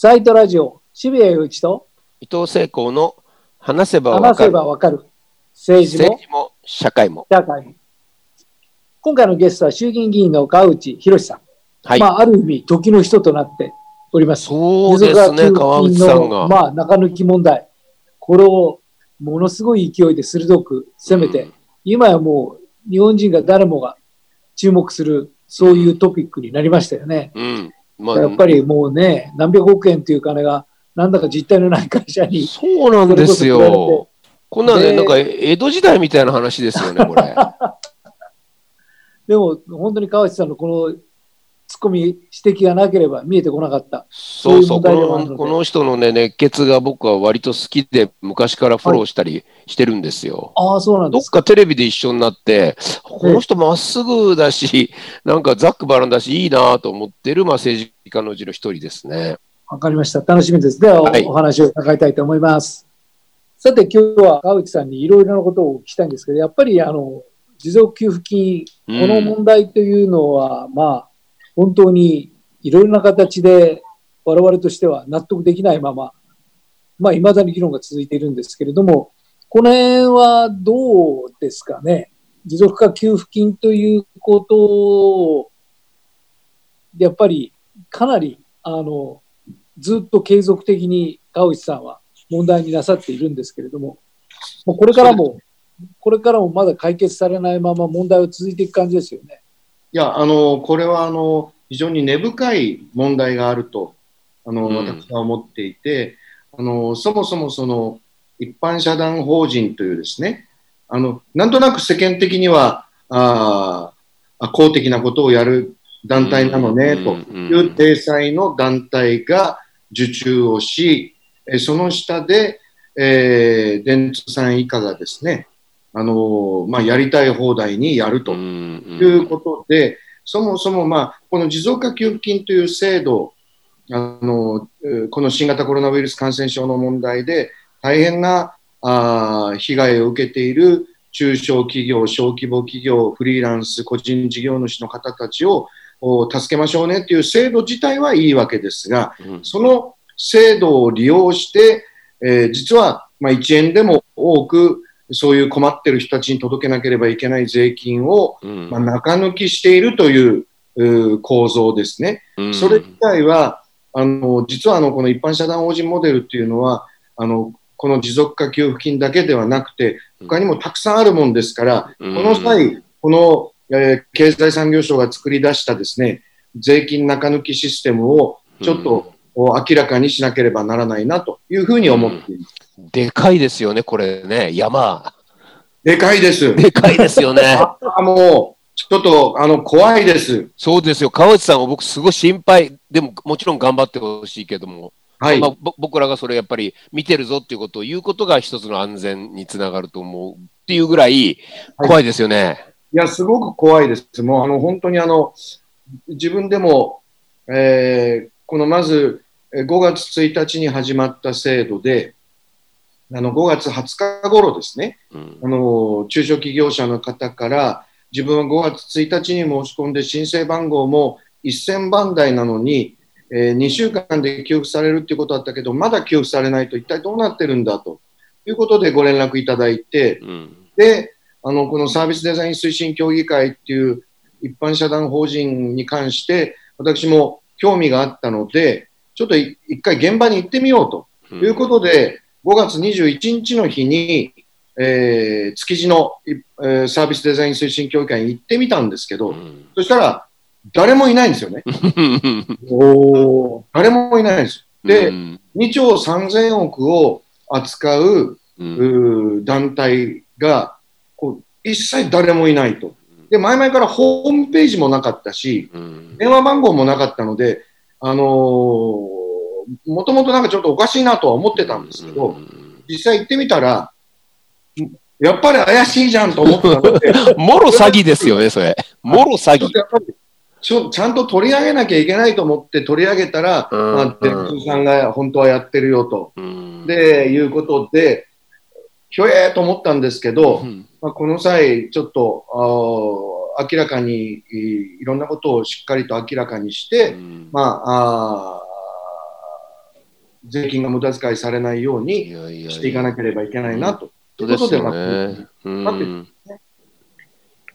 サイトラジオ、渋谷陽一と伊藤聖光の話せばわかるかる政治も政治も社会も。社会も。今回のゲストは衆議院議員の川内博さん。はい。まあ、ある意味、時の人となっております。そうですね、川内さんが。まあ、中抜き問題。これをものすごい勢いで鋭く攻めて、うん今やもう日本人が誰もが注目する、そういうトピックになりましたよね。うん。まやっぱりもうね、何百億円という金が、なんだか実態のない会社に、そうなんですよ。こんなんね、でなんか江戸時代みたいな話ですよね、これ。でも本当に川内さんのこのツッコミ、指摘がなければ見えてこなかった。そうそう、このこの人のね、熱血が僕は割と好きで、昔からフォローしたりしてるんですよ。ああ、そうなんどっですか。かテレビで一緒になって、この人まっすぐだし、なんかザックバランだし、いいなと思ってる、まあ、政治家のうちの一人ですね。わかりました。楽しみです。では、はいお話を伺いたいと思います。さて、今日は川内さんにいろいろなことをお聞きしたいんですけど、やっぱり、あの、持続給付金、うんこの問題というのは、まあ、本当にいろいろな形で我々としては納得できないまま、まあ、未だに議論が続いているんですけれども、この辺はどうですかね？持続化給付金ということを、やっぱりかなり、あの、ずっと継続的に川内さんは問題になさっているんですけれども、もうこれからも、これからもまだ解決されないまま問題は続いていく感じですよね。いや、あの、これは、あの、非常に根深い問題があると、あの、うん。私は思っていて、あの、そもそもその、一般社団法人というですね、あの、なんとなく世間的には、あーあ公的なことをやる団体なのね、という体裁の団体が受注をし、えーその下で、えー電通さん以下がですね、あのまあ、やりたい放題にやると。ということで、そもそも、まあ、この持続化給付金という制度、あのえーこの新型コロナウイルス感染症の問題で、大変なあー被害を受けている中小企業、小規模企業、フリーランス、個人事業主の方たちをお助けましょうねという制度自体はいいわけですが、その制度を利用して、えー実は、まあ、1円でも多くそういう困ってる人たちに届けなければいけない税金をまあ、中抜きしているといううー構造ですね。それ自体は、あの実はあのこの一般社団法人モデルっていうのはあの、この持続化給付金だけではなくて、他にもたくさんあるもんですから、ここの際、この、えー経済産業省が作り出したですね、税金中抜きシステムをちょっと、お明らかにしなければならないなというふうに思っています。でかいですよね、これね、山。でかいです。でかいですよね。あもう、ちょっと、あの、怖いです。そうですよ、川内さんは僕、すごい心配、でももちろん頑張ってほしいけども、はい。まあ、ぼ僕らがそれやっぱり見てるぞっていうことを言うことが一つの安全につながると思うっていうぐらい怖いですよね。いや、すごく怖いです。もう、あの、本当にあの、自分でも、えーこのまず、えー5月1日に始まった制度で、あの、5月20日頃ですね、うん。あの、中小企業者の方から、自分は5月1日に申し込んで申請番号も1000番台なのに、え2週間で給付されるっていうことだったけど、まだ給付されないと一体どうなってるんだと。いうことでご連絡いただいて、うん。で、あの、このサービスデザイン推進協議会っていう一般社団法人に関して、私も興味があったので、ちょっとい一回現場に行ってみようと。うん。いうことで、5月21日の日に、えー築地の、いえーサービスデザイン推進協議会に行ってみたんですけど、うんそしたら、誰もいないんですよね。お誰もいないんです。でうん2兆3000億を扱ううんうー団体がこう一切誰もいないと。で、前々からホームページもなかったし、うん電話番号もなかったので、あのーもともとなんかちょっとおかしいなとは思ってたんですけど、実際行ってみたら、やっぱり怪しいじゃんと思ったので、もろ詐欺ですよね、それ。もろ詐欺。ちょちゃんと取り上げなきゃいけないと思って取り上げたら、うん。まあ、電通さんが本当はやってるよと。うん。で、いうことで、ひょえーと思ったんですけど、うん。まあ、この際、ちょっとあー明らかにいいろんなことをしっかりと明らかにして、うん。まあ、あ税金が無駄遣いされないよういにしていかなければいけないなと。というね。ううん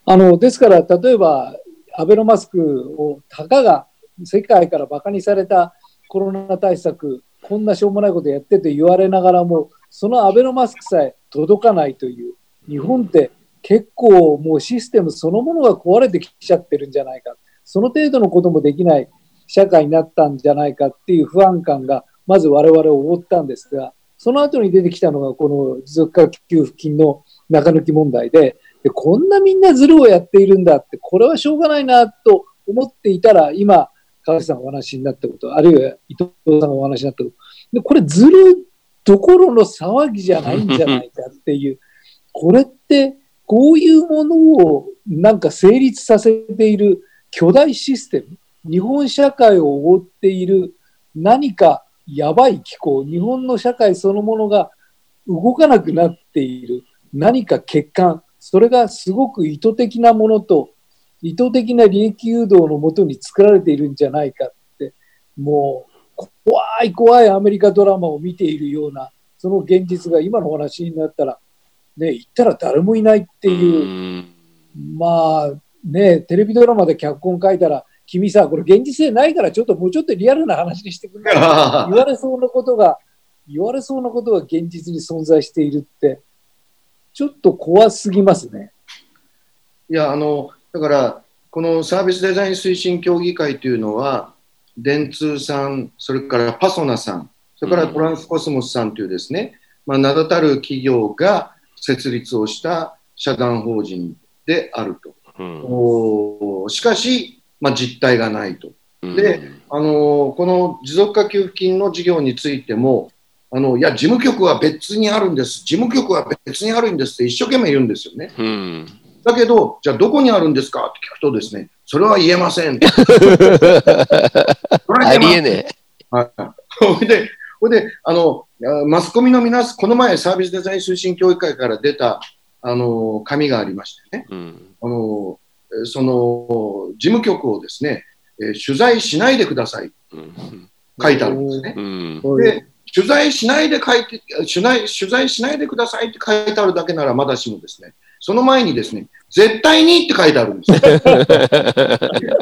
あの、ですから、例えば、アベノマスクをたかが世界から馬鹿にされたコロナ対策、こんなしょうもないことやってと言われながらも、そのアベノマスクさえ届かないという、日本って結構もうシステムそのものが壊れてきちゃってるんじゃないか、その程度のこともできない社会になったんじゃないかっていう不安感が、まず我々を覆ったんですが、その後に出てきたのが、この持続化給付金の中抜き問題で、でこんなみんなズルをやっているんだって、これはしょうがないなと思っていたら、今、川内さんお話になったこと、あるいは伊藤さんがお話になったこと、でこれ、ズルどころの騒ぎじゃないんじゃないかっていう、これって、こういうものをなんか成立させている巨大システム、日本社会を覆っている何かやばい機構、日本の社会そのものが動かなくなっている。何か欠陥、それがすごく意図的なものと、意図的な利益誘導のもとに作られているんじゃないかって、もう怖い怖いアメリカドラマを見ているような、その現実が今のお話になったら、ね、言ったら誰もいないっていう、まあね、テレビドラマで脚本書いたら、君さ、これ現実性ないから、ちょっともうちょっとリアルな話にしてくれない？言われそうなことが、言われそうなことが現実に存在しているって、ちょっと怖すぎますね。いや、あの、だから、このサービスデザイン推進協議会というのは、電通さん、それからパソナさん、それからトランスコスモスさんというですね、まあ、名だたる企業が設立をした社団法人であると。うんおしかし、まあ、実態がないと。うんであのこの持続化給付金の事業についても、あのいや、事務局は別にあるんです、事務局は別にあるんですって一生懸命言うんですよね。うんだけど、じゃあどこにあるんですかって聞くとですね、それは言えません。ありえねはい。で、ほいで、あの、あマスコミの皆さん、この前サービスデザイン推進協議会から出た、あの、紙がありましてね、え。うんあの、えーその、事務局をですね、えー取材しないでください、うん書いてあるんですね。うんで、取材しないで書いて、取材、取材しないでくださいって書いてあるだけならまだしもですね、その前にですね、絶対にって書いてあるんですよ。絶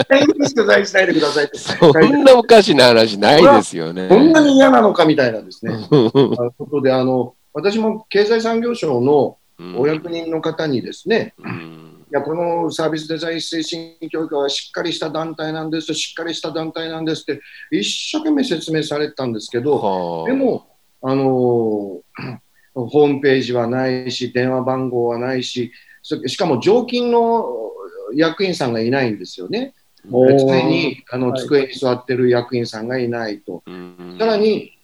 対に取材しないでくださいって。そんなおかしな話ないですよね。こんなに嫌なのかみたいなですね、ことで、あの、私も経済産業省のお役人の方にですね、うんいや、このサービスデザイン推進教育はしっかりした団体なんです、しっかりした団体なんですって、一生懸命説明されてたんですけど、はあでも、あのー ホームページはないし、電話番号はないし、そしかも常勤の役員さんがいないんですよね。にあのはい机に座ってる役員さんがいないと。うんさらに、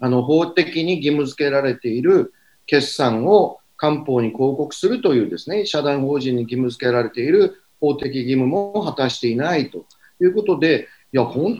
あの法的に義務付けられている決算を官報に広告するというですね、社団法人に義務付けられている法的義務も果たしていないと。いうことで、いや、ほん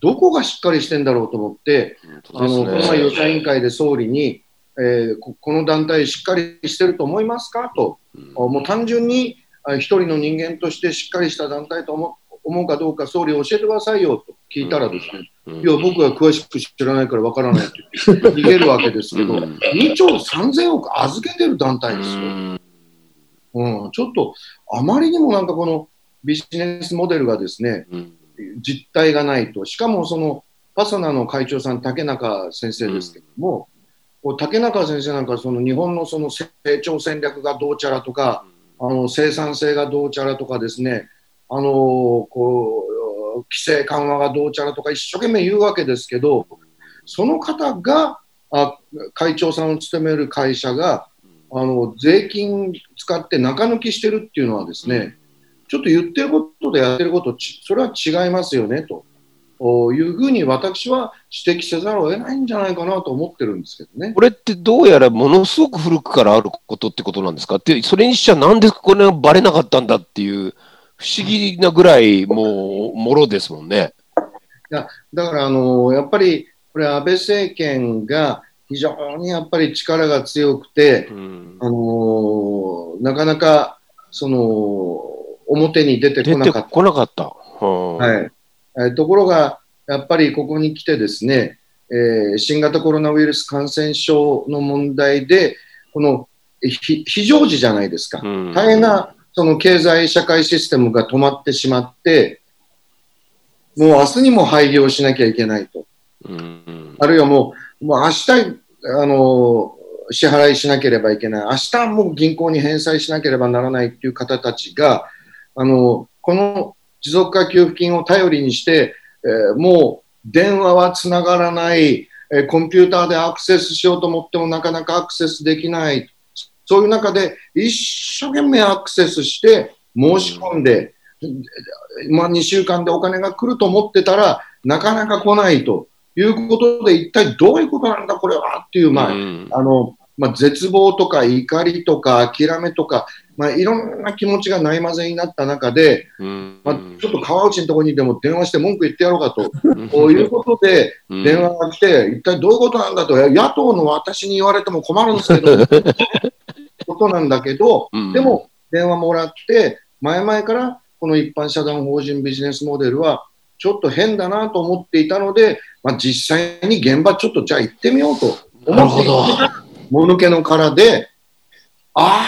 どこがしっかりしてんだろうと思って、あの、この前予算委員会で総理に、えーここの団体しっかりしてると思いますか？と、もう単純にあ一人の人間としてしっかりした団体と思う思うかどうか総理教えてくださいよと聞いたらですね、いや、僕は詳しく知らないからわからないって言って逃げるわけですけど、うん。2兆3000億預けてる団体ですよ。うん、ちょっとあまりにもなんかこのビジネスモデルがですね、実態がないと、しかもそのパソナの会長さん、竹中先生ですけども、こう竹中先生なんかその日本のその成長戦略がどうちゃらとか、あの生産性がどうちゃらとかですね、あのこう規制緩和がどうちゃらとか一生懸命言うわけですけど、その方があ会長さんを務める会社があの税金使って中抜きしてるっていうのはですね、ちょっと言ってることとやってること、ちそれは違いますよねと。おいうふうに私は指摘せざるを得ないんじゃないかなと思ってるんですけどね。これってどうやらものすごく古くからあることってことなんですか？って、それにしちゃなんでこれがバレなかったんだっていう不思議なぐらいもうもろですもんね。だからあのやっぱりこれ安倍政権が非常にやっぱり力が強くて、うんあのなかなかその表に出てこなかった。こなかった。ははいえーところが、やっぱりここに来てですね、えー新型コロナウイルス感染症の問題で、このひ非常時じゃないですか。うん大変なその経済社会システムが止まってしまって、もう明日にも廃業しなきゃいけないと。うんあるいはもう、もう明日、あの、支払いしなければいけない。明日もう銀行に返済しなければならないっていう方たちが、あの、この持続化給付金を頼りにして、えーもう電話はつながらない、えーコンピューターでアクセスしようと思ってもなかなかアクセスできない。そういう中で一生懸命アクセスして申し込んで、まあ、2週間でお金が来ると思ってたらなかなか来ないということで一体どういうことなんだこれはっていう、まあうん。あのまあ、絶望とか怒りとか諦めとか、まあ、いろんな気持ちがないまぜになった中で、うん。まあ、ちょっと川内のところにでも電話して文句言ってやろうかと、こういうことでうん。電話が来て、一体どういうことなんだと、野党の私に言われても困るんですけど、ことなんだけど、うんでも電話もらって、前々からこの一般社団法人ビジネスモデルは、ちょっと変だなと思っていたので、まあ、実際に現場ちょっとじゃあ行ってみようとなるほど。もぬけの殻で、あ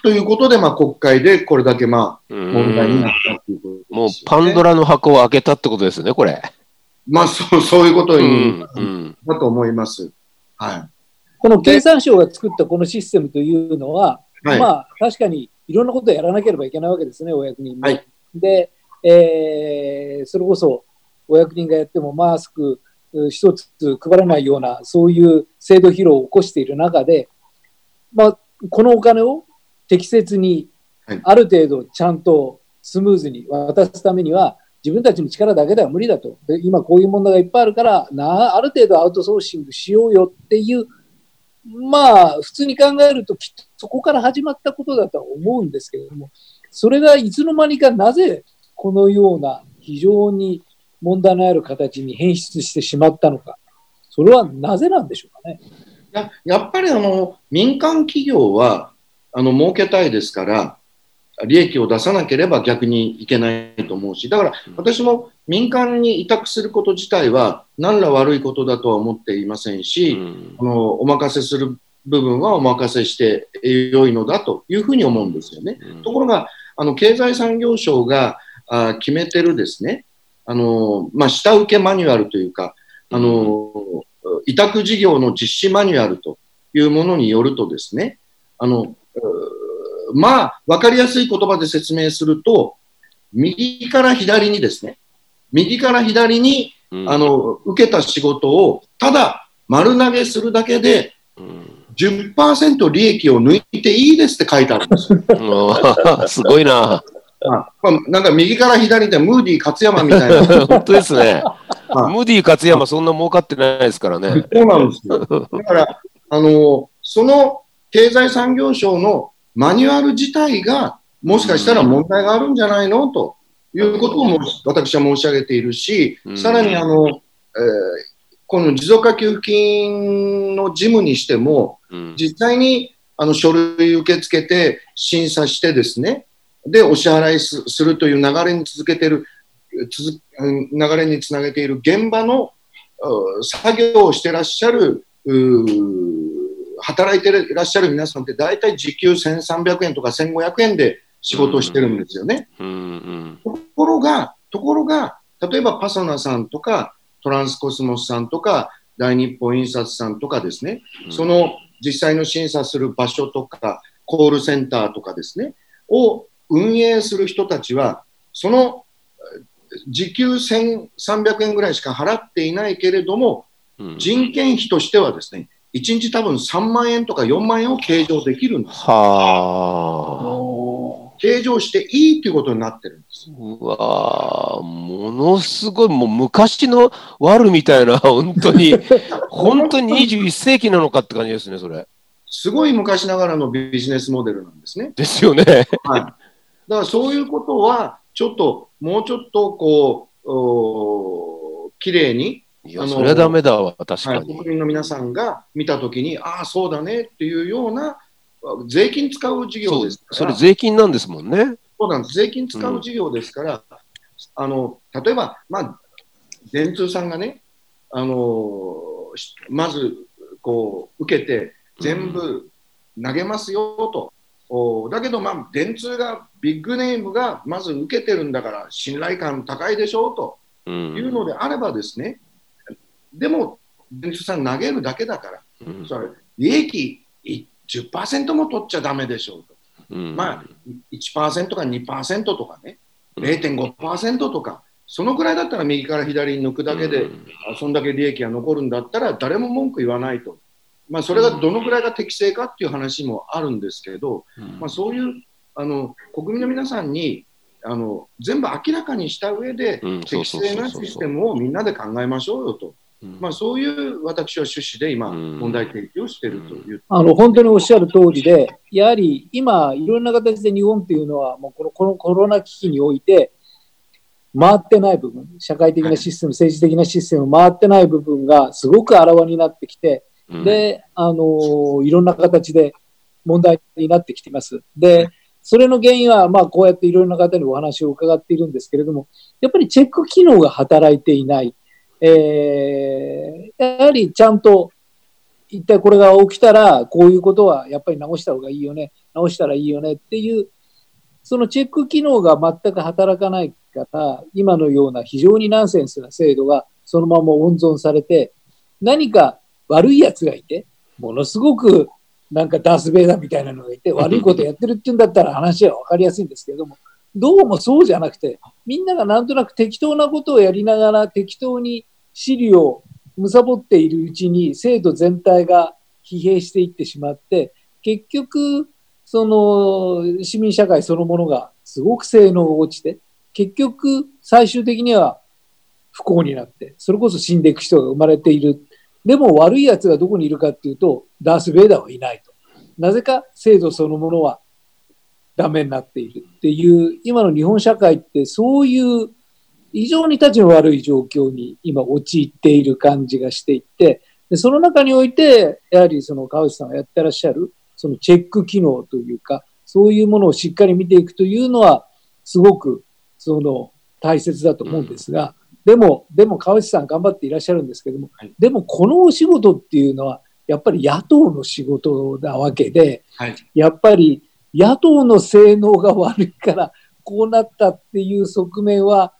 ーということで、まあ、国会でこれだけまあ問題になったということね、もうパンドラの箱を開けたってことですね、これ。まあそう、そういうことうに、んうんだと思います。はこの経産省が作ったこのシステムというのは、い。はい。まあ確かにいろんなことをやらなければいけないわけですね、お役人も。はいで、えーそれこそお役人がやってもマスクう一つ配らないような、そういう制度疲労を起こしている中で、まあ、このお金を適切にはい、ある程度ちゃんとスムーズに渡すためには、自分たちの力だけでは無理だと。で今こういう問題がいっぱいあるからな、ある程度アウトソーシングしようよっていうまあ、普通に考えると、きっとそこから始まったことだとは思うんですけれども、それがいつの間にかなぜこのような非常に問題のある形に変質してしまったのか、それはなぜなんでしょうかね。ややっぱりあの民間企業はあの儲けたいですから、利益を出さなければ逆にいけないと思うし、だから私も民間に委託すること自体は何ら悪いことだとは思っていませんうし、ん。あのお任せする部分はお任せして良いのだというふうに思うんですよね。ところが、あの経済産業省があ決めてるですね、あのまあ、下請けマニュアルというか、あの委託事業の実施マニュアルというものによるとですね、あのまあ、わかりやすい言葉で説明すると、右から左にですね、右から左にうんあの受けた仕事をただ丸投げするだけでうん10%利益を抜いていいですって書いてあるんですよ。うん すごいな。まあなんか右から左でムーディー勝山みたいな。本当ですね。はいムーディ勝山そんな儲かってないですからね。そうなんですよ。だから、あの、その経済産業省のマニュアル自体が、もしかしたら問題があるんじゃないの？ということをも私は申し上げているしう、ん。さらにあの、えーこの持続化給付金の事務にしても、うん。実際にあの書類受け付けて審査してですね、で、お支払いすするという流れに続けている、続うん流れにつなげている現場のう作業をしてらっしゃる、う働いていらっしゃる皆さんって大体時給1300円とか1500円で仕事をしてるんですよね。うんうん。ところが、ところが、例えばパソナさんとか、トランスコスモスさんとか、大日本印刷さんとかですね、うん。その実際の審査する場所とか、コールセンターとかですね、を運営する人たちは、そのえ時給1300円ぐらいしか払っていないけれども、うん。人件費としてはですね、1日多分3万円とか4万円を計上できるんです。はあ。計上していいということになってるんです。うわーものすごい、もう昔のワルみたいな、本当に、本当に21世紀なのかって感じですね、それ。すごい昔ながらのビジネスモデルなんですね。ですよね。はい。だからそういうことは、ちょっと、もうちょっと、こう、おー綺麗に、いや、それはダメだわ、確はい、かに。国民の皆さんが見たときに、ああ、そうだねっていうような、税金使う事業そうですから、それ税金なんですもんね。そうなんです。税金使う事業ですから、あの、例えば、まあ、電通さんがね、あのまずこう受けて全部投げますよと。おだけど、まあ、電通がビッグネームがまず受けてるんだから信頼感高いでしょうとうんいうのであればですね、でも電通さん投げるだけだから、うん。それ利益い10%も取っちゃだめでしょうと。うん。まあ、1%か2%とかね、うん。0.5%とか、そのくらいだったら右から左に抜くだけで、うん。あそんだけ利益が残るんだったら、誰も文句言わないと。まあ、それがどのくらいが適正かっていう話もあるんですけど、うん。まあ、そういうあの国民の皆さんにあの全部明らかにした上で、適正なシステムをみんなで考えましょうよと、うんまあ、そういう私は趣旨で今、うん問題提起をしているという。あの、本当におっしゃる通りで、やはり今、いろんな形で日本っていうのは、もうこのこのコロナ危機において、回ってない部分、社会的なシステム、政治的なシステム、回ってない部分がすごくあらわになってきて、うんで、あのいろんな形で問題になってきています。で、それの原因は、まあ、こうやっていろんな方にお話を伺っているんですけれども、やっぱりチェック機能が働いていない。えー、やはりちゃんと、一体これが起きたら、こういうことはやっぱり直した方がいいよね、直したらいいよねっていう、そのチェック機能が全く働かないから、今のような非常にナンセンスな制度がそのまま温存されて、何か悪い奴がいて、ものすごくなんかダース・ベイダーみたいなのがいて、悪いことやってるって言うんだったら話は分かりやすいんですけども、どうもそうじゃなくて、みんながなんとなく適当なことをやりながら適当に資料を貪っているうちに制度全体が疲弊していってしまって、結局、その市民社会そのものがすごく性能が落ちて、結局最終的には不幸になって、それこそ死んでいく人が生まれている。でも悪い奴がどこにいるかっていうと、ダース・ベイダーはいないと。なぜか制度そのものはダメになっているっていう、今の日本社会ってそういう非常に立ちの悪い状況に今陥っている感じがしていて、でその中において、やはりその川内さんがやってらっしゃる、そのチェック機能というか、そういうものをしっかり見ていくというのは、すごく、その、大切だと思うんですが、でも、でも川内さん頑張っていらっしゃるんですけども、はい。でもこのお仕事っていうのは、やっぱり野党の仕事なわけで、はい。やっぱり野党の性能が悪いから、こうなったっていう側面は、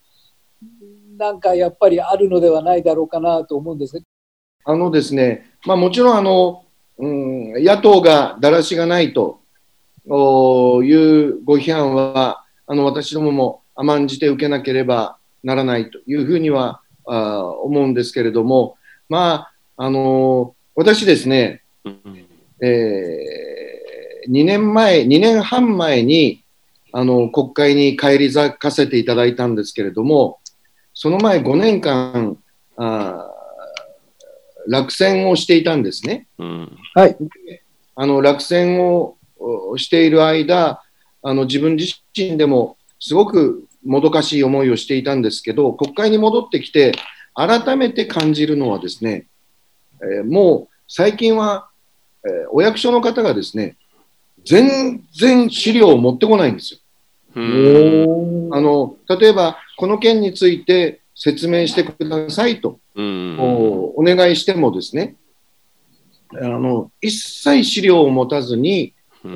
なんかやっぱりあるのではないだろうかなと思うんですね。あのですね、まあ、もちろんあの、うん、野党がだらしがないとおいうご批判は、あの私どもも甘んじて受けなければならないというふうにはあ思うんですけれども、まあ、あの私ですね、うんえー、2年前、2年半前にあの国会に返り咲かせていただいたんですけれども、その前5年間、あー落選をしていたんですね。うんあの落選をおしている間、あの自分自身でもすごくもどかしい思いをしていたんですけど、国会に戻ってきて、改めて感じるのはですね、えーもう最近は、えーお役所の方がですね、全然資料を持ってこないんですよ。うん。あの例えば、この件について説明してくださいと、うん。おお願いしてもですね、あの一切資料を持たずに、え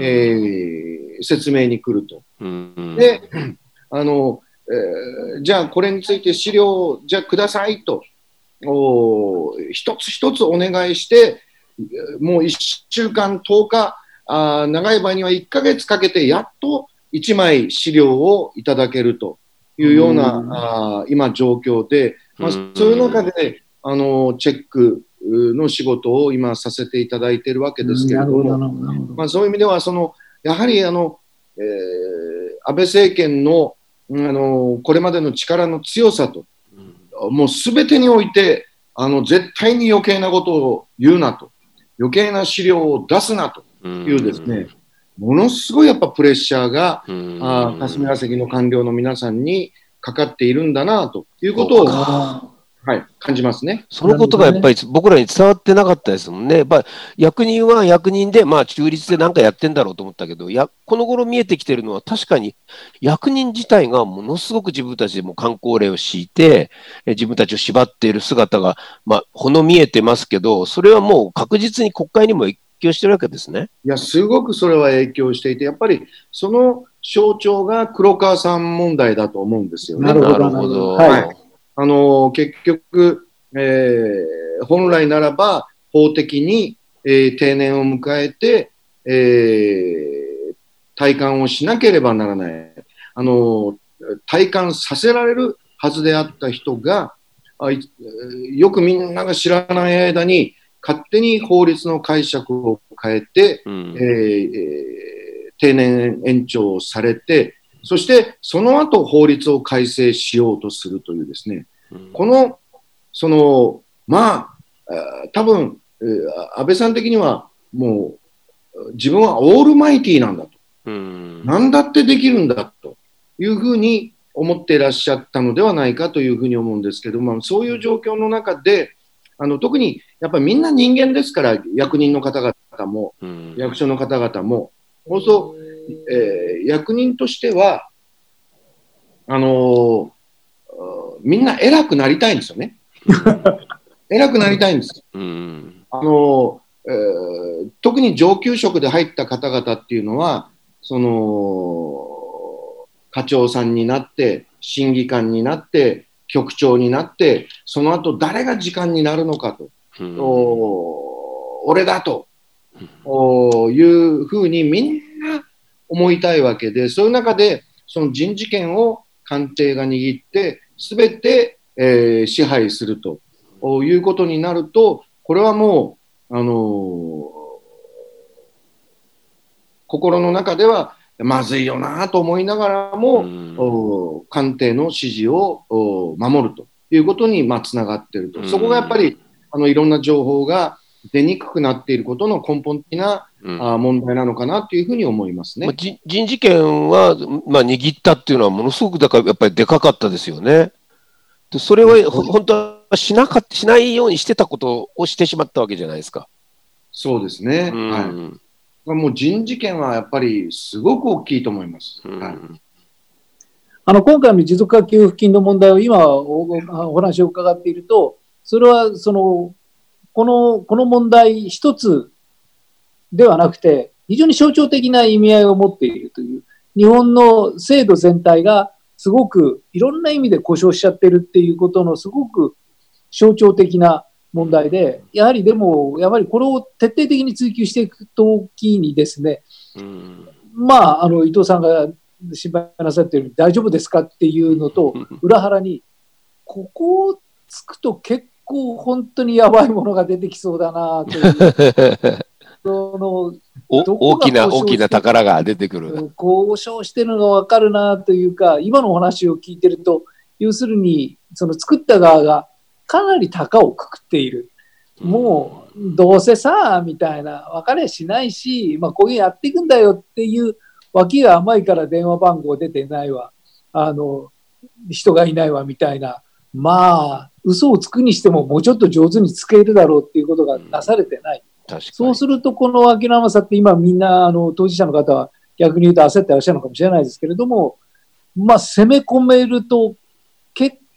ー説明に来ると。うん。で、あの、えーじゃあこれについて資料をじゃあくださいと、お一つ一つお願いして、もう1週間、10日、あー長い場合には1ヶ月かけてやっと1枚資料をいただけるというような、うん。あー今状況で、まあ、うん。そういう中で、あのチェックの仕事を今させていただいているわけですけれども、まあ、そういう意味ではその、やはりあの、えー安倍政権のうんあのこれまでの力の強さと、もうすべてにおいてあの絶対に余計なことを言うなと、余計な資料を出すなというですね、ものすごいやっぱプレッシャーが、うんあー霞が関の官僚の皆さんにかかっているんだなということをあはい、感じますね。そのことがやっぱり僕らに伝わってなかったですもんね。やっぱ役人は役人で、まあ中立で何かやってんだろうと思ったけど、やこの頃見えてきてるのは確かに役人自体がものすごく自分たちでも観光令を敷いて、え自分たちを縛っている姿が、まあ、ほの見えてますけど、それはもう確実に国会にも影響してるわけですね。いや、すごくそれは影響していて、やっぱりその象徴が黒川さん問題だと思うんですよね。なるほどなるほど。はいあの結局、えー本来ならば法的に、えー定年を迎えて、えー体感をしなければならない。あの体感させられるはずであった人が、あいよくみんなが知らない間に勝手に法律の解釈を変えて、うん。えーえー定年延長されて、そしてその後法律を改正しようとするというですね、うん。この、その、まあ、多分、えー安倍さん的にはもう自分はオールマイティーなんだと。うん。何だってできるんだというふうに思っていらっしゃったのではないかというふうに思うんですけども、そういう状況の中で、あの特にやっぱりみんな人間ですから、役人の方々も、うん役所の方々も、放送、えー役人としては、あのーみんな偉くなりたいんですよね。偉くなりたいんです。うんあのーえー特に上級職で入った方々っていうのは、その、課長さんになって、審議官になって、局長になって、その後誰が時間になるのかと。うん。お俺だと。おいうふうにみんな思いたいわけで、そういう中でその人事権を官邸が握って、すべて、えー支配すると。いうことになると、これはもう、あのー心の中ではまずいよなと思いながらも、官邸の指示をお守るということにまあつながっていると、うんそこがやっぱりあのいろんな情報が出にくくなっていることの根本的な、うんあ問題なのかなというふうに思いますね。まあ、じ人事権は、まあ、握ったっていうのはものすごくだからやっぱりでかかったですよね。でそれはほ本当はしなかっしないようにしてたことをしてしまったわけじゃないですか。そうですね。うんはい。もう人事権はやっぱりすごく大きいと思います。うんはい。あの、今回の持続化給付金の問題を今お話を伺っていると、それはその、この、この問題一つではなくて、非常に象徴的な意味合いを持っているという、日本の制度全体がすごくいろんな意味で故障しちゃってるっていうことのすごく象徴的な問題で、やはりでも、やはりこれを徹底的に追求していくときにですね、うんまあ、あの、伊藤さんが心配なさっているように大丈夫ですかっていうのと、裏腹に、ここをつくと結構本当にやばいものが出てきそうだなという、その、大きな大きな宝が出てくる。交渉してるのがわかるなというか、今のお話を聞いてると、要するに、その作った側がかなり高をくくっている。もう、どうせさ、みたいな、分かりゃしないし、まあ、こういうやっていくんだよっていう、脇が甘いから電話番号出てないわ、あの、人がいないわ、みたいな。まあ、嘘をつくにしても、もうちょっと上手につけるだろうっていうことがなされてない。そうすると、この諦めさって、今みんな、あの、当事者の方は逆に言うと焦ってらっしゃるのかもしれないですけれども、まあ、攻め込めると、結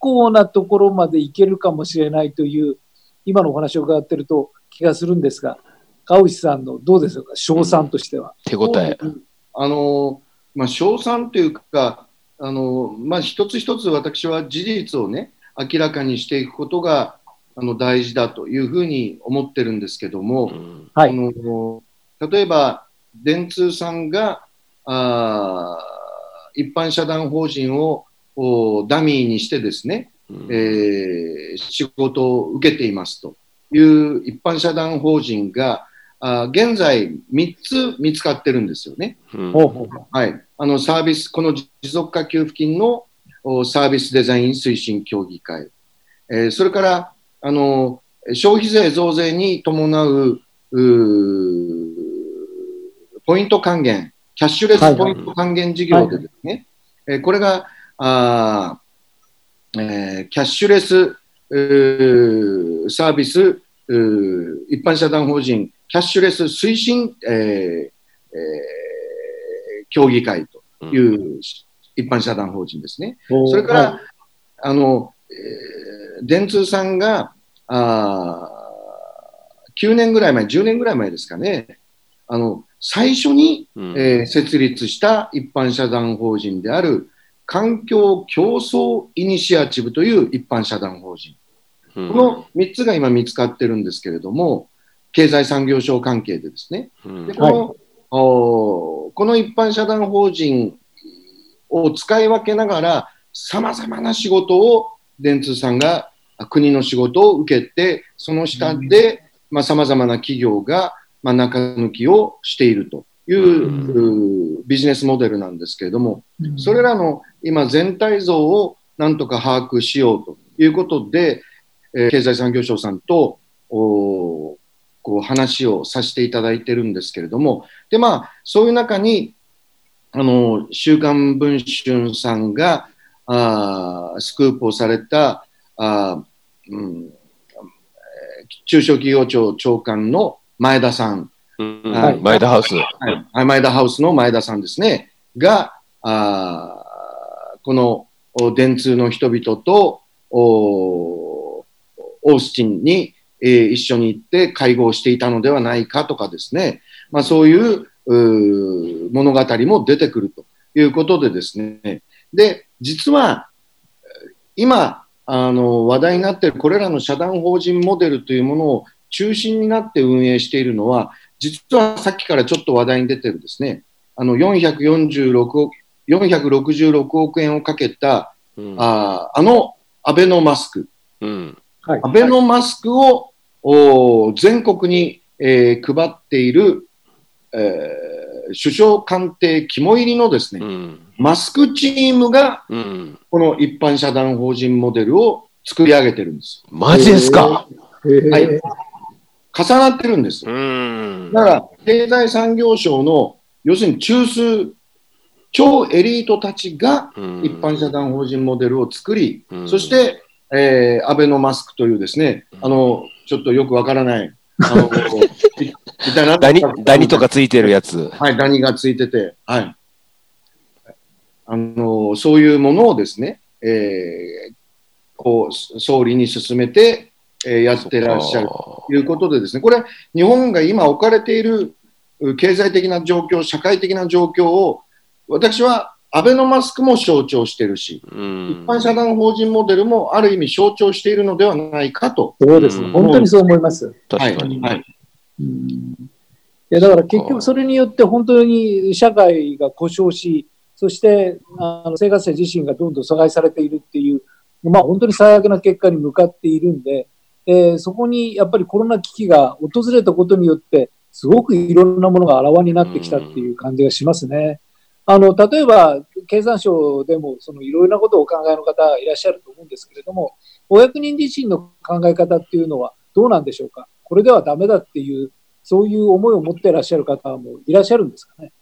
構なところまでいけるかもしれないという、今のお話を伺ってると気がするんですが、川内さんのどうですか、賞賛としては。手応え。あの、まあ、賞賛というか、あの、まあ、一つ一つ私は事実をね、明らかにしていくことが、あの、大事だというふうに思ってるんですけども、うん。はい。あの例えば、電通さんがあー一般社団法人をおダミーにしてですね、うん。えー仕事を受けていますという一般社団法人があー現在3つ見つかってるんですよね。うん。はい、あのサービス、この持続化給付金のおサービスデザイン推進協議会、えーそれからあの消費税増税に伴うポイント還元、キャッシュレスポイント還元事業でですね、えーこれがあー、えーキャッシュレスえーサービス、一般社団法人キャッシュレス推進、えーえー協議会という一般社団法人ですね。それから、はあの、えー電通さんが、あー9年ぐらい前、10年ぐらい前ですかね、あの、最初に、うん。えー設立した一般社団法人である環境競争イニシアチブという一般社団法人。うん。この3つが今見つかってるんですけれども、経済産業省関係でですね。うん。でこの,、おーこの一般社団法人を使い分けながら、さまざまな仕事を電通さんがあ国の仕事を受けて、その下でさまざ、まな企業が、まあ、中抜きをしているという,、ビジネスモデルなんですけれども、うん。それらの今、全体像をなんとか把握しようということで、えー経済産業省さんとこう話をさせていただいてるんですけれども、でまあ、そういう中に、あの週刊文春さんがあースクープをされたあー、うん、えー中小企業庁長官の前田さん、うん。はい。前田ハウス。はい、前田ハウスの前田さんですね、が、あーこのお電通の人々とおオースティンに、えー一緒に行って会合していたのではないかとかですね、まあ、そういう物語も出てくるということでですね、で、実は今、あの話題になっているこれらの社団法人モデルというものを中心になって運営しているのは、実はさっきからちょっと話題に出てるですね、あの446億466億円をかけた、うん。あーあのアベノマスク、うん。はい。アベノマスクをおー全国に、えー配っている、えー首相官邸肝入りのですね、うん。マスクチームがうん。この一般社団法人モデルを作り上げてるんです。マジですか？へー。はい重なってるんです。うんだから、経済産業省の、要するに中枢、超エリートたちがうん一般社団法人モデルを作り、うんそして、えーアベノマスクというですね、あの、ちょっとよくわからない、あの。ダニダニとかついてるやつ。はい、ダニがついてて、はい。あの、そういうものをですね、えーこう、総理に進めて、えーやってらっしゃるということでですね、これ、日本が今置かれているう経済的な状況、社会的な状況を、私はアベノマスクも象徴してるし、うん一般社団法人モデルもある意味象徴しているのではないかと。そうですね。うん本当にそう思います。はい。確かに。はい。うんいやだから結局それによって本当に社会が故障し、そしてあの生活者自身がどんどん阻害されているっていう、まあ本当に最悪な結果に向かっているんで、えーそこにやっぱりコロナ危機が訪れたことによって、すごくいろんなものがあらわになってきたっていう感じがしますね。あの、例えば、経産省でも、そのいろいろなことをお考えの方いらっしゃると思うんですけれども、お役人自身の考え方っていうのはどうなんでしょうか？これではダメだっていう、そういう思いを持っていらっしゃる方もいらっしゃるんですかね？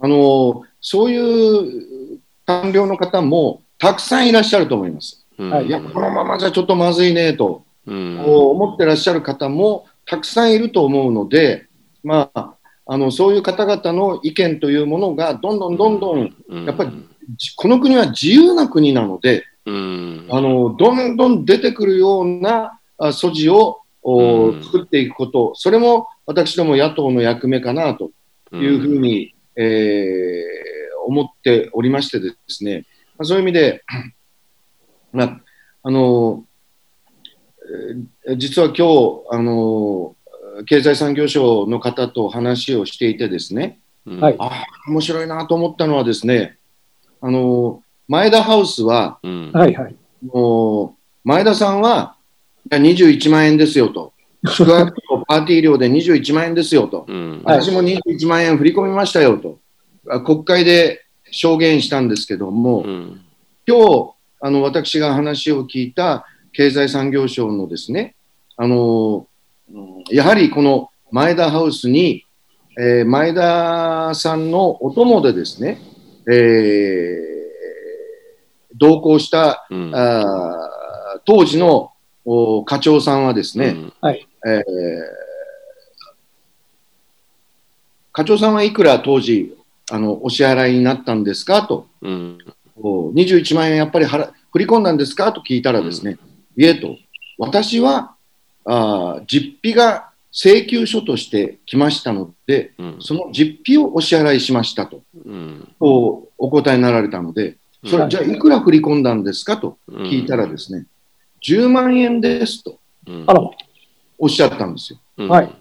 あの、そういう官僚の方もたくさんいらっしゃると思います。うんはいいや、このままじゃちょっとまずいねと、思ってらっしゃる方もたくさんいると思うので、まあ、あのそういう方々の意見というものがどんどんどんどん、うん。やっぱりじこの国は自由な国なので、うん。あのどんどん出てくるようなあ素地を作っていくこと、それも私ども野党の役目かなというふうに、えー思っておりましてですね、まあ、そういう意味で、まあ、あの、えー実は今日、あの、経済産業省の方と話をしていてですね、うんはいああ、面白いなと思ったのはですね、あの、前田ハウスは、うんはいはい。もう前田さんは、いや21万円ですよと。宿泊とパーティー料で21万円ですよと。うんはい私も21万円振り込みましたよと。あ国会で証言したんですけども、うん今日、あの、私が話を聞いた経済産業省のですね、あの、うんやはりこの前田ハウスに、えー前田さんのお供でですね、えー同行したうん。あー当時のお課長さんはですね、はい。えー課長さんはいくら当時あのお支払いになったんですかと、うん。お21万円やっぱり払振り込んだんですかと聞いたらですね、いえと、私はあー実費が請求書として来ましたので、うん。その実費をお支払いしましたと、うん。おお答えになられたので、それ、はいじゃあいくら振り込んだんですかと聞いたらですね、10万円ですとおっしゃったんですよ。うんはい。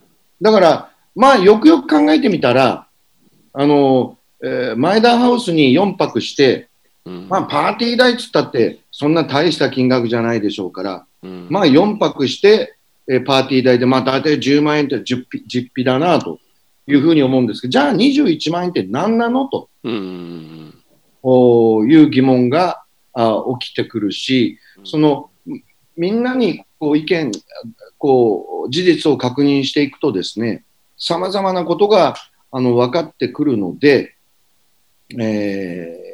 だから、まあ、よくよく考えてみたら、あの、えー前田ハウスに4泊して、うん。まあ、パーティー代っつったって、そんな大した金額じゃないでしょうから、うん、まあ、4泊して、えーパーティー代で、まあ、大体10万円って実費実費だなというふうに思うんですけど、じゃあ21万円って何なのとうん。おいう疑問があ起きてくるし、そのみみんなにこう意見、こう事実を確認していくとですね、さまざまなことがあの分かってくるので、えー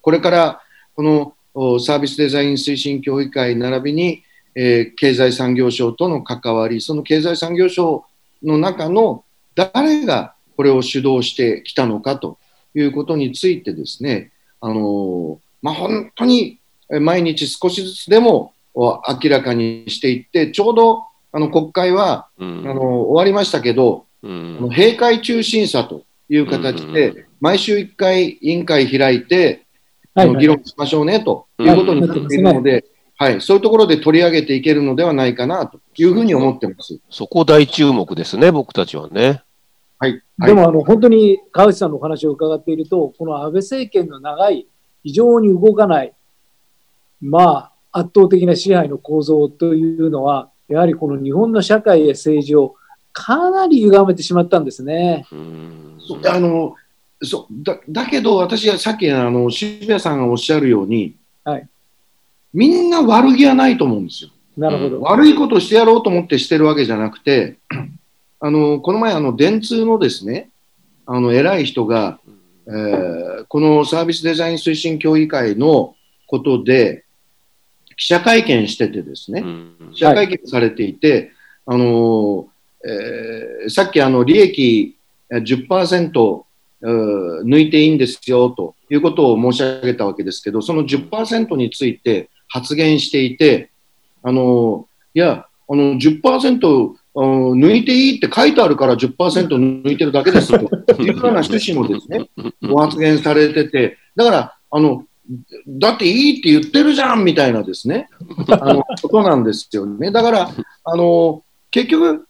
これからこのおサービスデザイン推進協議会並びに、えー経済産業省との関わり、その経済産業省の中の誰がこれを主導してきたのかということについてですね、あのまあ、本当にえ毎日少しずつでもお明らかにしていって、ちょうどあの国会はうん。あの終わりましたけど、うん。閉会中審査という形うんで、毎週1回委員会開いて、議論しましょうねということになっているので、はい、そういうところで取り上げていけるのではないかなというふうに思ってます。そこ大注目ですね、僕たちはね。はい。でも、あの、本当に川内さんのお話を伺っていると、この安倍政権の長い、非常に動かない、まあ、圧倒的な支配の構造というのは、やはりこの日本の社会や政治をかなり歪めてしまったんですね。あのそう。だだけど、私はさっきあの渋谷さんがおっしゃるように、はい。みんな悪気はないと思うんですよ。なるほど。悪いことをしてやろうと思ってしてるわけじゃなくて、あのこの前、あの電通のですね、あの偉い人が、えーこのサービスデザイン推進協議会のことで記者会見しててですね、うん。記者会見されていて、あのえーさっきあの利益えー10%うー抜いていいんですよということを申し上げたわけですけど、その10%について発言していて、あのいや、あの10%抜いていいって書いてあるから10%抜いてるだけですというような趣旨のですね、ご発言されてて、だから、あの、だっていいって言ってるじゃんみたいなですね、あの、ことなんですよね。だから、あの、結局、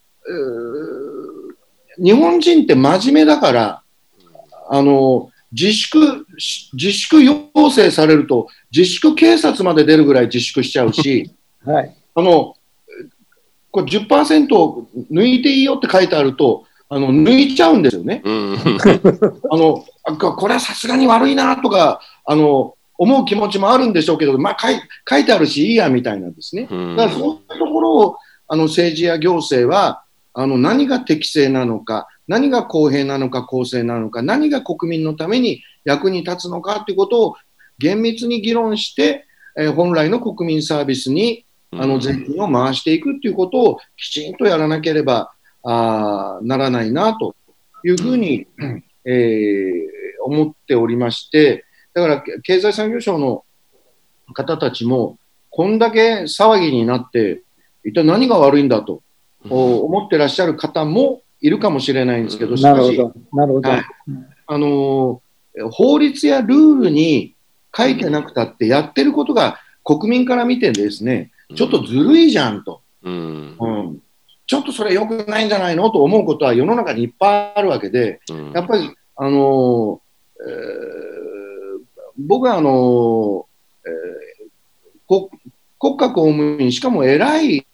日本人って真面目だから、あの、自粛、し自粛要請されると、自粛警察まで出るぐらい自粛しちゃうし、はい。あの、これ10%抜いていいよって書いてあると、あの、抜いちゃうんですよね。うん。あの、あここれはさすがに悪いなとか、あの、思う気持ちもあるんでしょうけど、まあ書い、書いてあるしいいやみたいなんですね。うんだからそういうところを、あの、政治や行政は、あの、何が適正なのか、何が公平なのか、公正なのか、何が国民のために役に立つのかということを厳密に議論して、えー本来の国民サービスにあの税金を回していくということをきちんとやらなければあーならないなというふうに、えー思っておりまして、だからけ経済産業省の方たちも、こんだけ騒ぎになって、一体何が悪いんだとお思ってらっしゃる方もいるかもしれないんですけど、しかし、なるほど。なるほど。はい。あのー法律やルールに書いてなくたって、やってることが国民から見てですね、ちょっとずるいじゃんと、うん。うん、ちょっとそれ良くないんじゃないのと思うことは世の中にいっぱいあるわけで、うん。やっぱり、あのーえー僕はあのーえーこ国家公務員、しかも偉い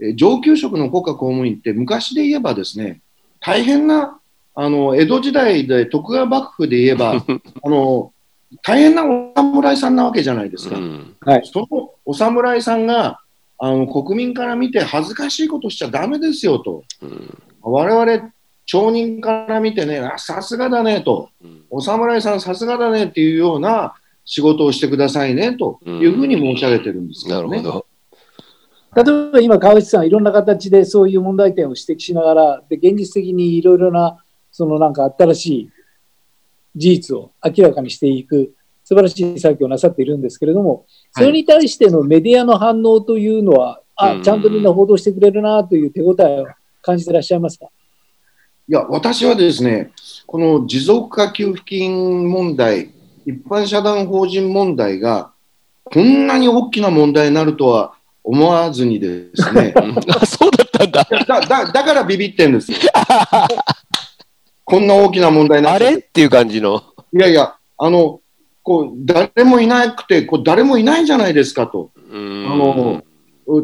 えー上級職の国家公務員って昔で言えばですね、大変な、あの、江戸時代で徳川幕府で言えば、あの、大変なお侍さんなわけじゃないですか。うんはい。そのお侍さんが、あの、国民から見て恥ずかしいことしちゃダメですよと。うん我々、町人から見てね、あさすがだねと。うんお侍さんさすがだねっていうような仕事をしてくださいねというふうに申し上げてるんですけどね。なるほど。例えば今、川内さん、いろんな形でそういう問題点を指摘しながら、で現実的にいろいろな、そのなんか新しい事実を明らかにしていく、素晴らしい作業をなさっているんですけれども、それに対してのメディアの反応というのは、あ、ちゃんとみんな報道してくれるなという手応えを感じてらっしゃいますか？いや、私はですね、この持続化給付金問題、一般社団法人問題が、こんなに大きな問題になるとは思わずにですね。あそうだったんだ。だだだからビビってんですよ。こんな大きな問題になあれ？っていう感じの。いやいや、あの、こう、誰もいなくて、こう誰もいないじゃないですかと。ああの、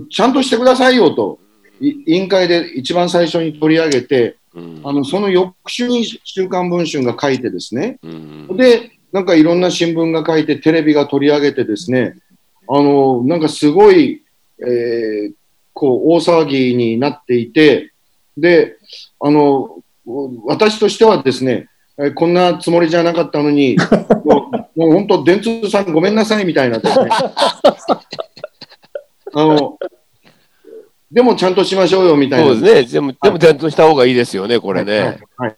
ちゃんとしてくださいよと。委員会で一番最初に取り上げて、あのその翌週に週刊文春が書いてですね、で、なんかいろんな新聞が書いて、テレビが取り上げてですね、あの、なんかすごい、えー、こう、大騒ぎになっていて、で、あの、私としてはですね、えこんなつもりじゃなかったのに、もうもう本当、電通さんごめんなさいみたいなですね。あの、でもちゃんとしましょうよみたいな。そうですね。でも、でもちゃんとした方がいいですよね、これはいね。はい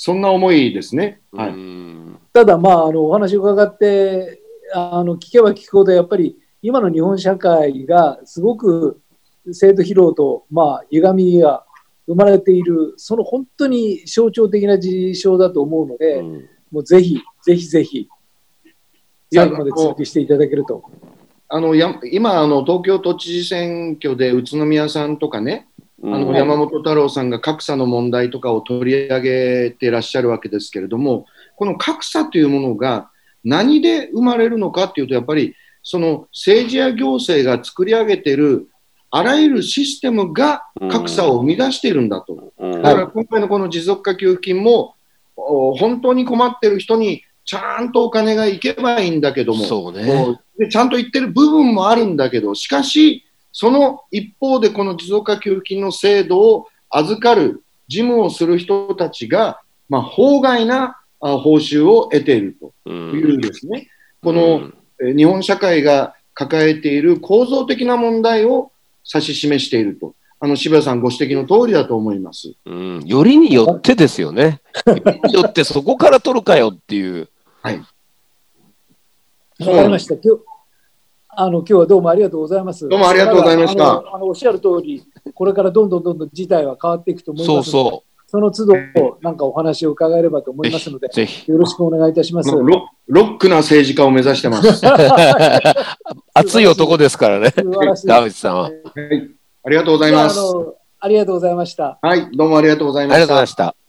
そんな思いですね。はい。うんただ、まあ、あのお話を伺ってあの聞けば聞くほどやっぱり今の日本社会がすごく制度疲労と、まあ、歪みが生まれているその本当に象徴的な事象だと思うので、うん。もうぜひぜひぜひ最後まで続きしていただけると。あのや今あの、東京都知事選挙で宇都宮さんとかね、あのうん山本太郎さんが格差の問題とかを取り上げてらっしゃるわけですけれども、この格差というものが何で生まれるのかっていうと、やっぱりその政治や行政が作り上げているあらゆるシステムが格差を生み出しているんだと。うんだから今回のこの持続化給付金も、お本当に困ってる人にちゃんとお金がいけばいいんだけども、そうね。でちゃんと言ってる部分もあるんだけど、しかし、その一方でこの持続化給付金の制度を預かる、事務をする人たちが、まあ、法外なあ報酬を得ているとういうんですね。この、えー日本社会が抱えている構造的な問題を指し示していると。あの渋谷さんご指摘の通りだと思います。うん、よりによってですよね。よりによってそこから取るかよっていう。わかりました。今日あの今日はどうもありがとうございます。どうもありがとうございましたあのあのおっしゃる通り、これからどんどんどんどん事態は変わっていくと思いそうますので、そその都度なんかお話を伺えればと思う。いますので、ぜひ。よろしくお願いいたします。ロロックな政治家を目指してます。熱い男ですからね。素晴らしい田口さんは。はい、ありがとうございます。ああのありがとうございました。はい、どうもありがとうございましたありがとうございま。した。